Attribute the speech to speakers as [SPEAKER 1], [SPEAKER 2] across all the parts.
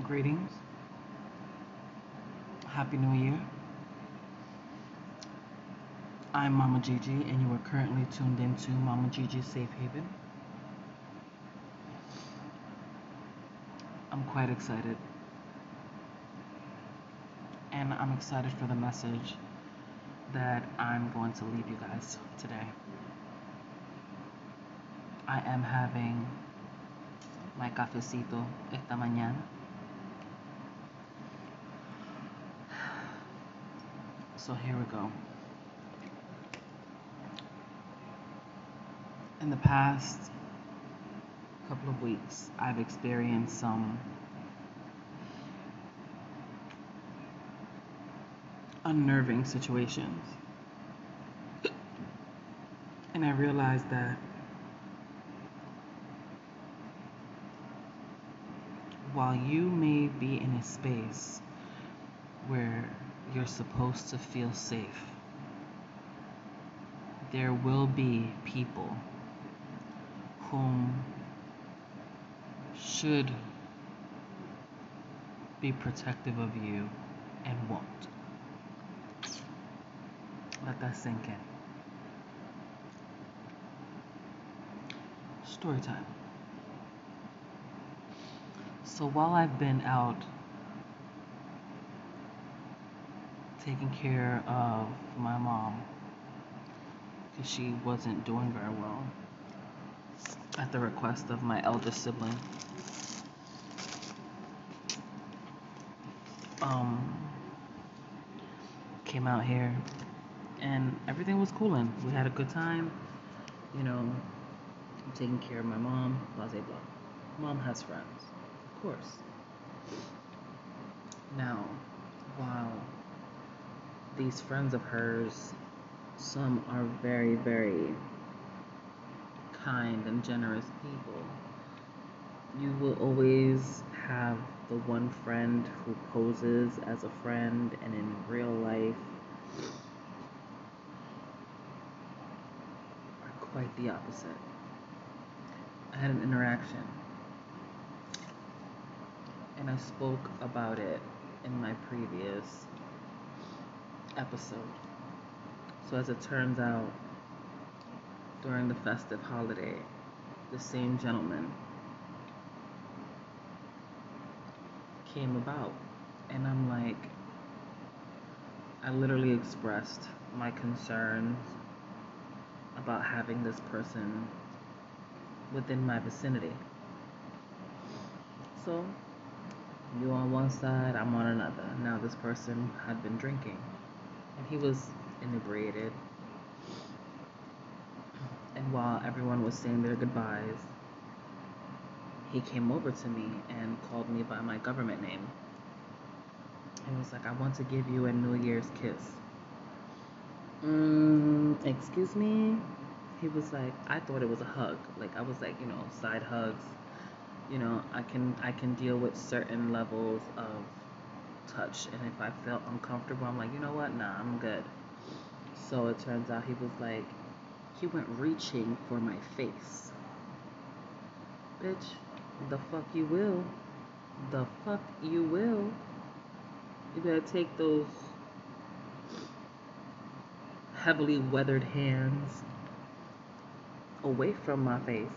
[SPEAKER 1] Greetings. Happy New Year. I'm Mama Gigi, and you are currently tuned into Mama Gigi's Safe Haven. I'm quite excited. And I'm excited for the message that I'm going to leave you guys today. I am having my cafecito esta mañana. So here we go. In the past couple of weeks, I've experienced some unnerving situations. And I realized that while you may be in a space where you're supposed to feel safe, there will be people whom should be protective of you and won't. Let that sink in. Story time. So while I've been out taking care of my mom, because she wasn't doing very well, at the request of my eldest sibling, um, came out here and everything was cooling. We had a good time, you know, taking care of my mom, blah, blah, blah. Mom has friends, of course. Now, while these friends of hers, some are very, very kind and generous people, you will always have the one friend who poses as a friend and in real life are quite the opposite. I had an interaction and I spoke about it in my previous episode. So, as it turns out, during the festive holiday, the same gentleman came about. And I'm like, I literally expressed my concerns about having this person within my vicinity. So, you on one side, I'm on another. Now, this person had been drinking, and he was inebriated. And while everyone was saying their goodbyes, he came over to me and called me by my government name. He was like, I want to give you a New Year's kiss. Mm, excuse me? He was like, I thought it was a hug. Like, I was like, you know, side hugs. You know, I can I can deal with certain levels of touch, and if I felt uncomfortable, I'm like, you know what? Nah, I'm good. So it turns out he was like, he went reaching for my face. Bitch, the fuck you will. The fuck you will. You better take those heavily weathered hands away from my face.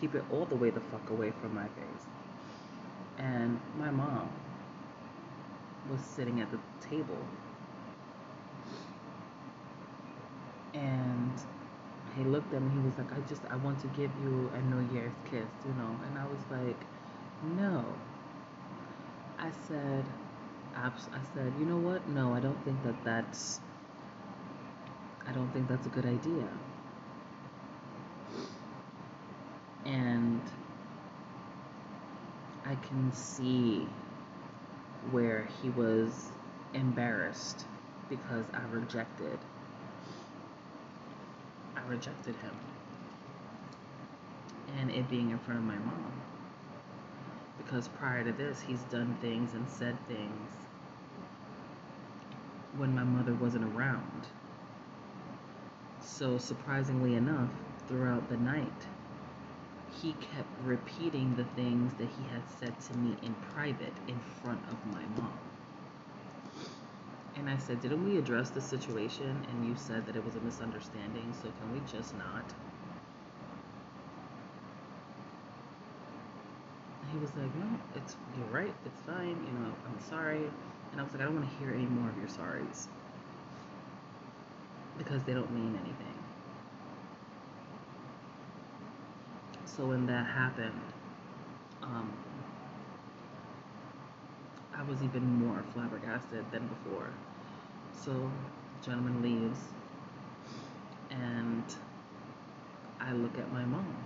[SPEAKER 1] Keep it all the way the fuck away from my face. And my mom was sitting at the table. And he looked at me, he was like, I just, I want to give you a New Year's kiss, you know. And I was like, no. I said, I said, you know what? No, I don't think that that's, I don't think that's a good idea. And I can see where he was embarrassed because I rejected I rejected him. And it being in front of my mom. Because prior to this, he's done things and said things when my mother wasn't around. So, surprisingly enough, throughout the night, he kept repeating the things that he had said to me in private in front of my mom. And I said, Didn't we address the situation? And you said that it was a misunderstanding, so can we just not? he was like, No, it's you're right, it's fine, you know, I'm sorry. And I was like, I don't want to hear any more of your sorries. Because they don't mean anything. So when that happened, um, I was even more flabbergasted than before. So the gentleman leaves, and I look at my mom.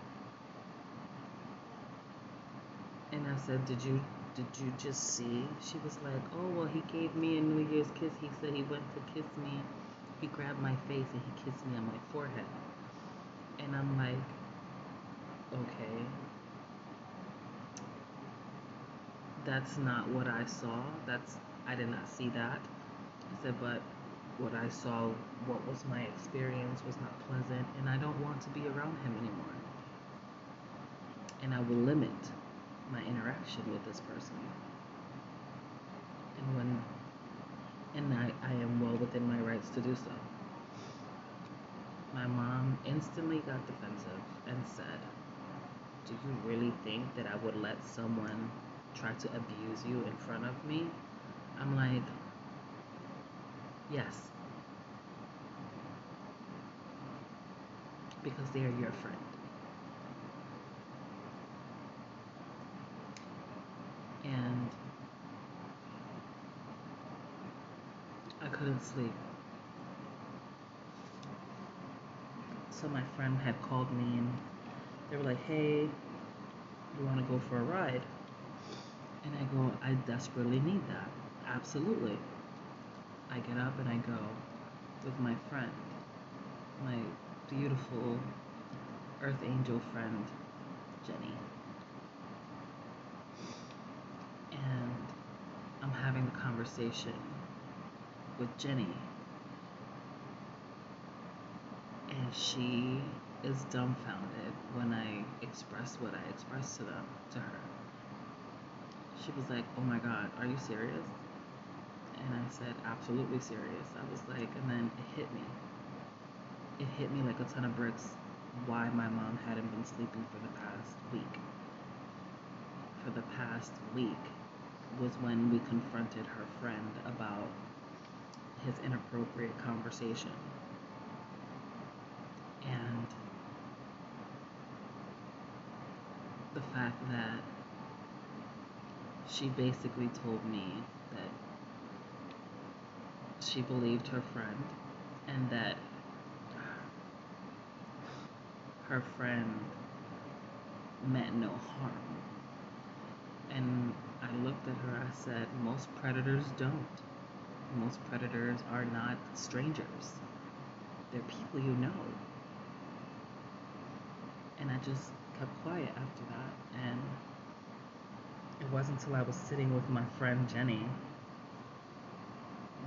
[SPEAKER 1] And I said, Did you did you just see? She was like, Oh well he gave me a New Year's kiss. He said he went to kiss me. He grabbed my face and he kissed me on my forehead. And I'm like, okay. That's not what I saw. That's I did not see that. I said, but what I saw, what was my experience was not pleasant and I don't want to be around him anymore. And I will limit my interaction with this person. And when and I, I am well within my rights to do so. My mom instantly got defensive and said, Do you really think that I would let someone try to abuse you in front of me? I'm like, Yes. Because they are your friend. And I couldn't sleep. So my friend had called me and they were like, hey, you want to go for a ride? And I go, I desperately need that. Absolutely. I get up and I go with my friend, my beautiful earth angel friend, Jenny. And I'm having a conversation with Jenny. And she is dumbfounded when I express what I expressed to them, to her. She was like, Oh my God, are you serious? And I said, Absolutely serious. I was like, and then it hit me. It hit me like a ton of bricks why my mom hadn't been sleeping for the past week. For the past week was when we confronted her friend about his inappropriate conversation. And the fact that she basically told me that she believed her friend and that her friend meant no harm. And I looked at her, I said, most predators don't most predators are not strangers. They're people you know. And I just kept quiet after that. And it wasn't until I was sitting with my friend Jenny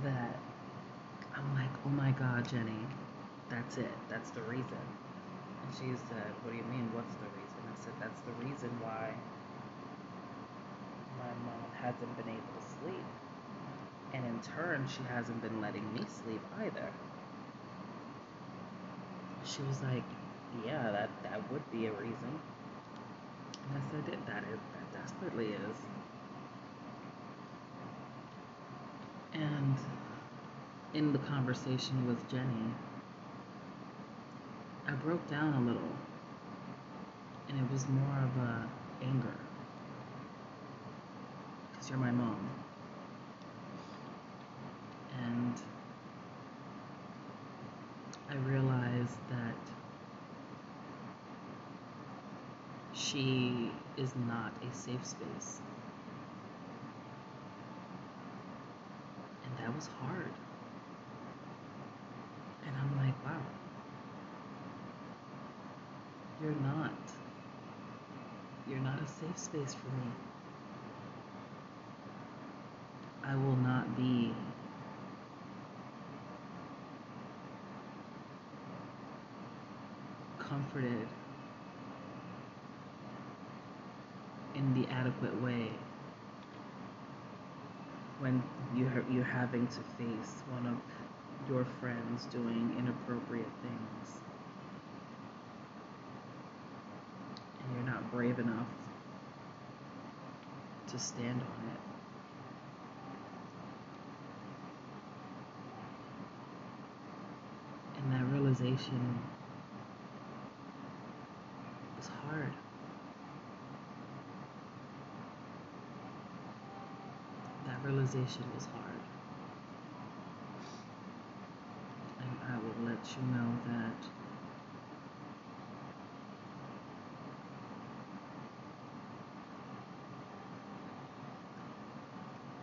[SPEAKER 1] that I'm like, oh my God, Jenny, that's it. That's the reason. And she said, what do you mean? What's the reason? I said, that's the reason why my mom hasn't been able to sleep and in turn, she hasn't been letting me sleep either. She was like, yeah, that, that would be a reason. Yes, I did. that is, that desperately is. And in the conversation with Jenny, I broke down a little. And it was more of a anger. Because you're my mom. and I realized that she is not a safe space. And that was hard. And I'm like, wow, you're not. You're not a safe space for me. I will not be comforted in the adequate way when you're, you're having to face one of your friends doing inappropriate things and you're not brave enough to stand on it. And that realization is hard. That realization was hard. And I will let you know that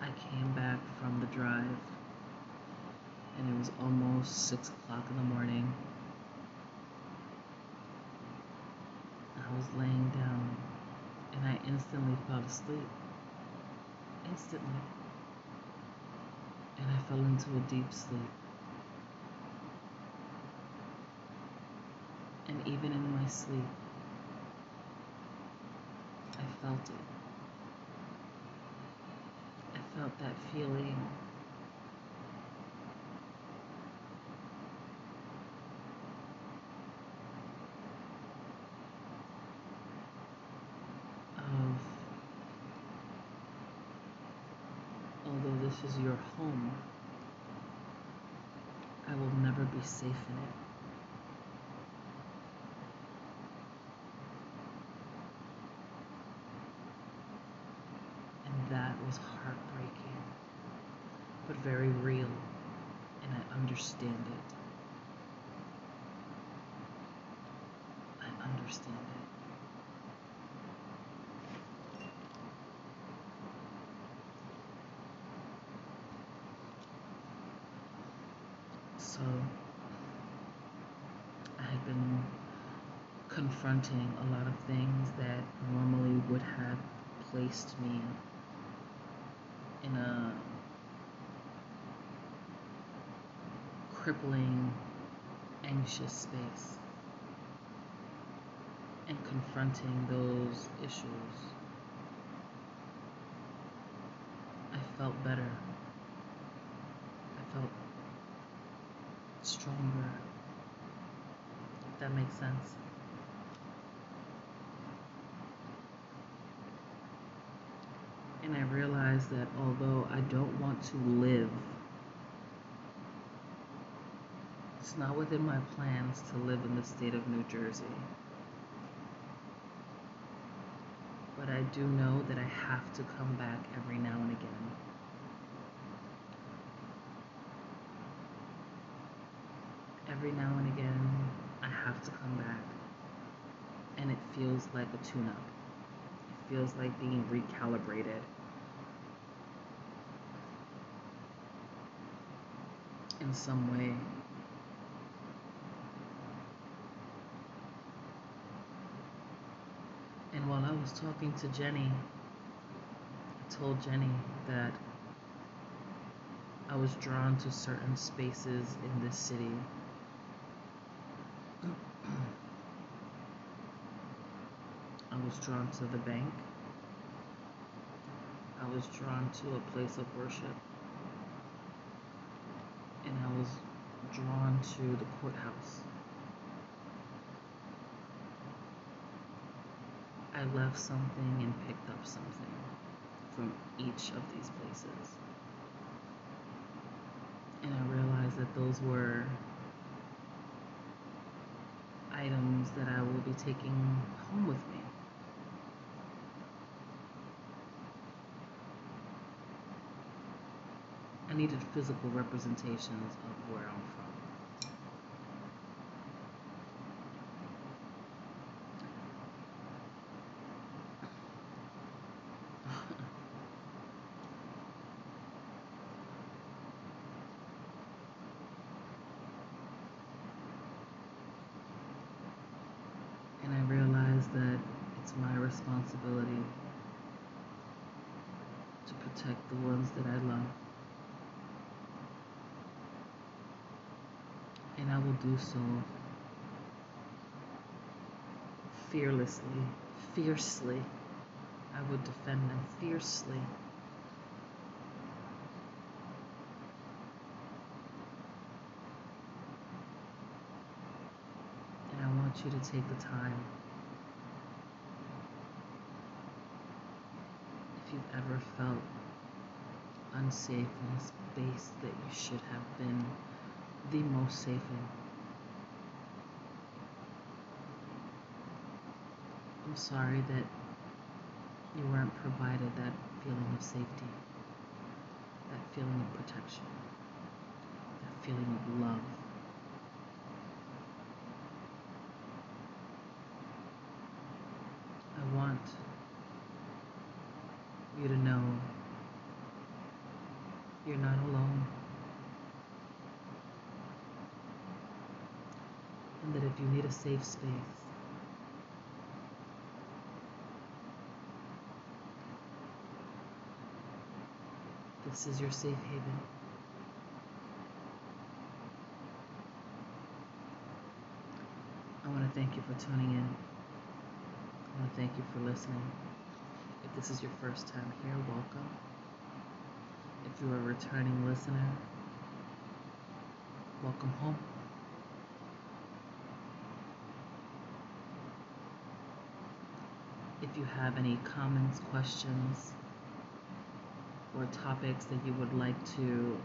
[SPEAKER 1] I came back from the drive and it was almost six o'clock in the morning. I was laying down and I instantly fell asleep. Instantly. And I fell into a deep sleep. And even in my sleep, I felt it. I felt that feeling of although this is your home, I will never be safe in it. And that was heartbreaking, but very real, and I understand it. I understand it. So I had been confronting a lot of things that normally would have placed me in a crippling, anxious space. And confronting those issues, I felt better. I felt stronger. If that makes sense. And I realized that although I don't want to live, it's not within my plans to live in the state of New Jersey. But I do know that I have to come back every now and again. Every now and again, I have to come back. And it feels like a tune up. It feels like being recalibrated. In some way. And while I was talking to Jenny, I told Jenny that I was drawn to certain spaces in this city. I was drawn to the bank. I was drawn to a place of worship. And I was drawn to the courthouse. I left something and picked up something from each of these places. And I realized that those were items that I will be taking home with me. I needed physical representations of where I'm from. and I realized that it's my responsibility to protect the ones that I love. And I will do so fearlessly, fiercely. I would defend them fiercely. And I want you to take the time. If you've ever felt unsafe in a space that you should have been the most safe in, I'm sorry that you weren't provided that feeling of safety, that feeling of protection, that feeling of love. I want you to know you're not alone. And that if you need a safe space, This is your safe haven. I want to thank you for tuning in. I want to thank you for listening. If this is your first time here, welcome. If you're a returning listener, welcome home. If you have any comments, questions, or topics that you would like to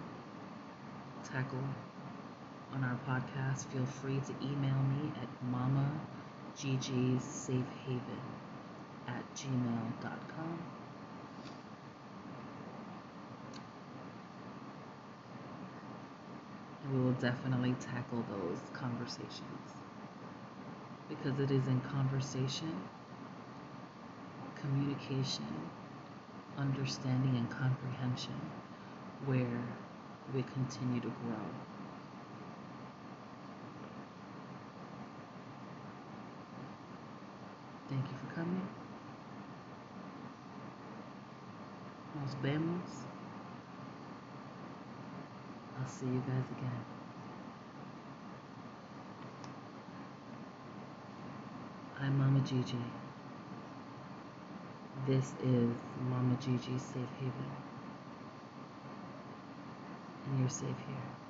[SPEAKER 1] tackle on our podcast, feel free to email me at mamagigissafehaven at gmail.com. We will definitely tackle those conversations because it is in conversation, communication, understanding and comprehension where we continue to grow. Thank you for coming. Nos vemos. I'll see you guys again. I'm Mama Gigi. This is Mama Gigi's Safe Haven. And you're safe here.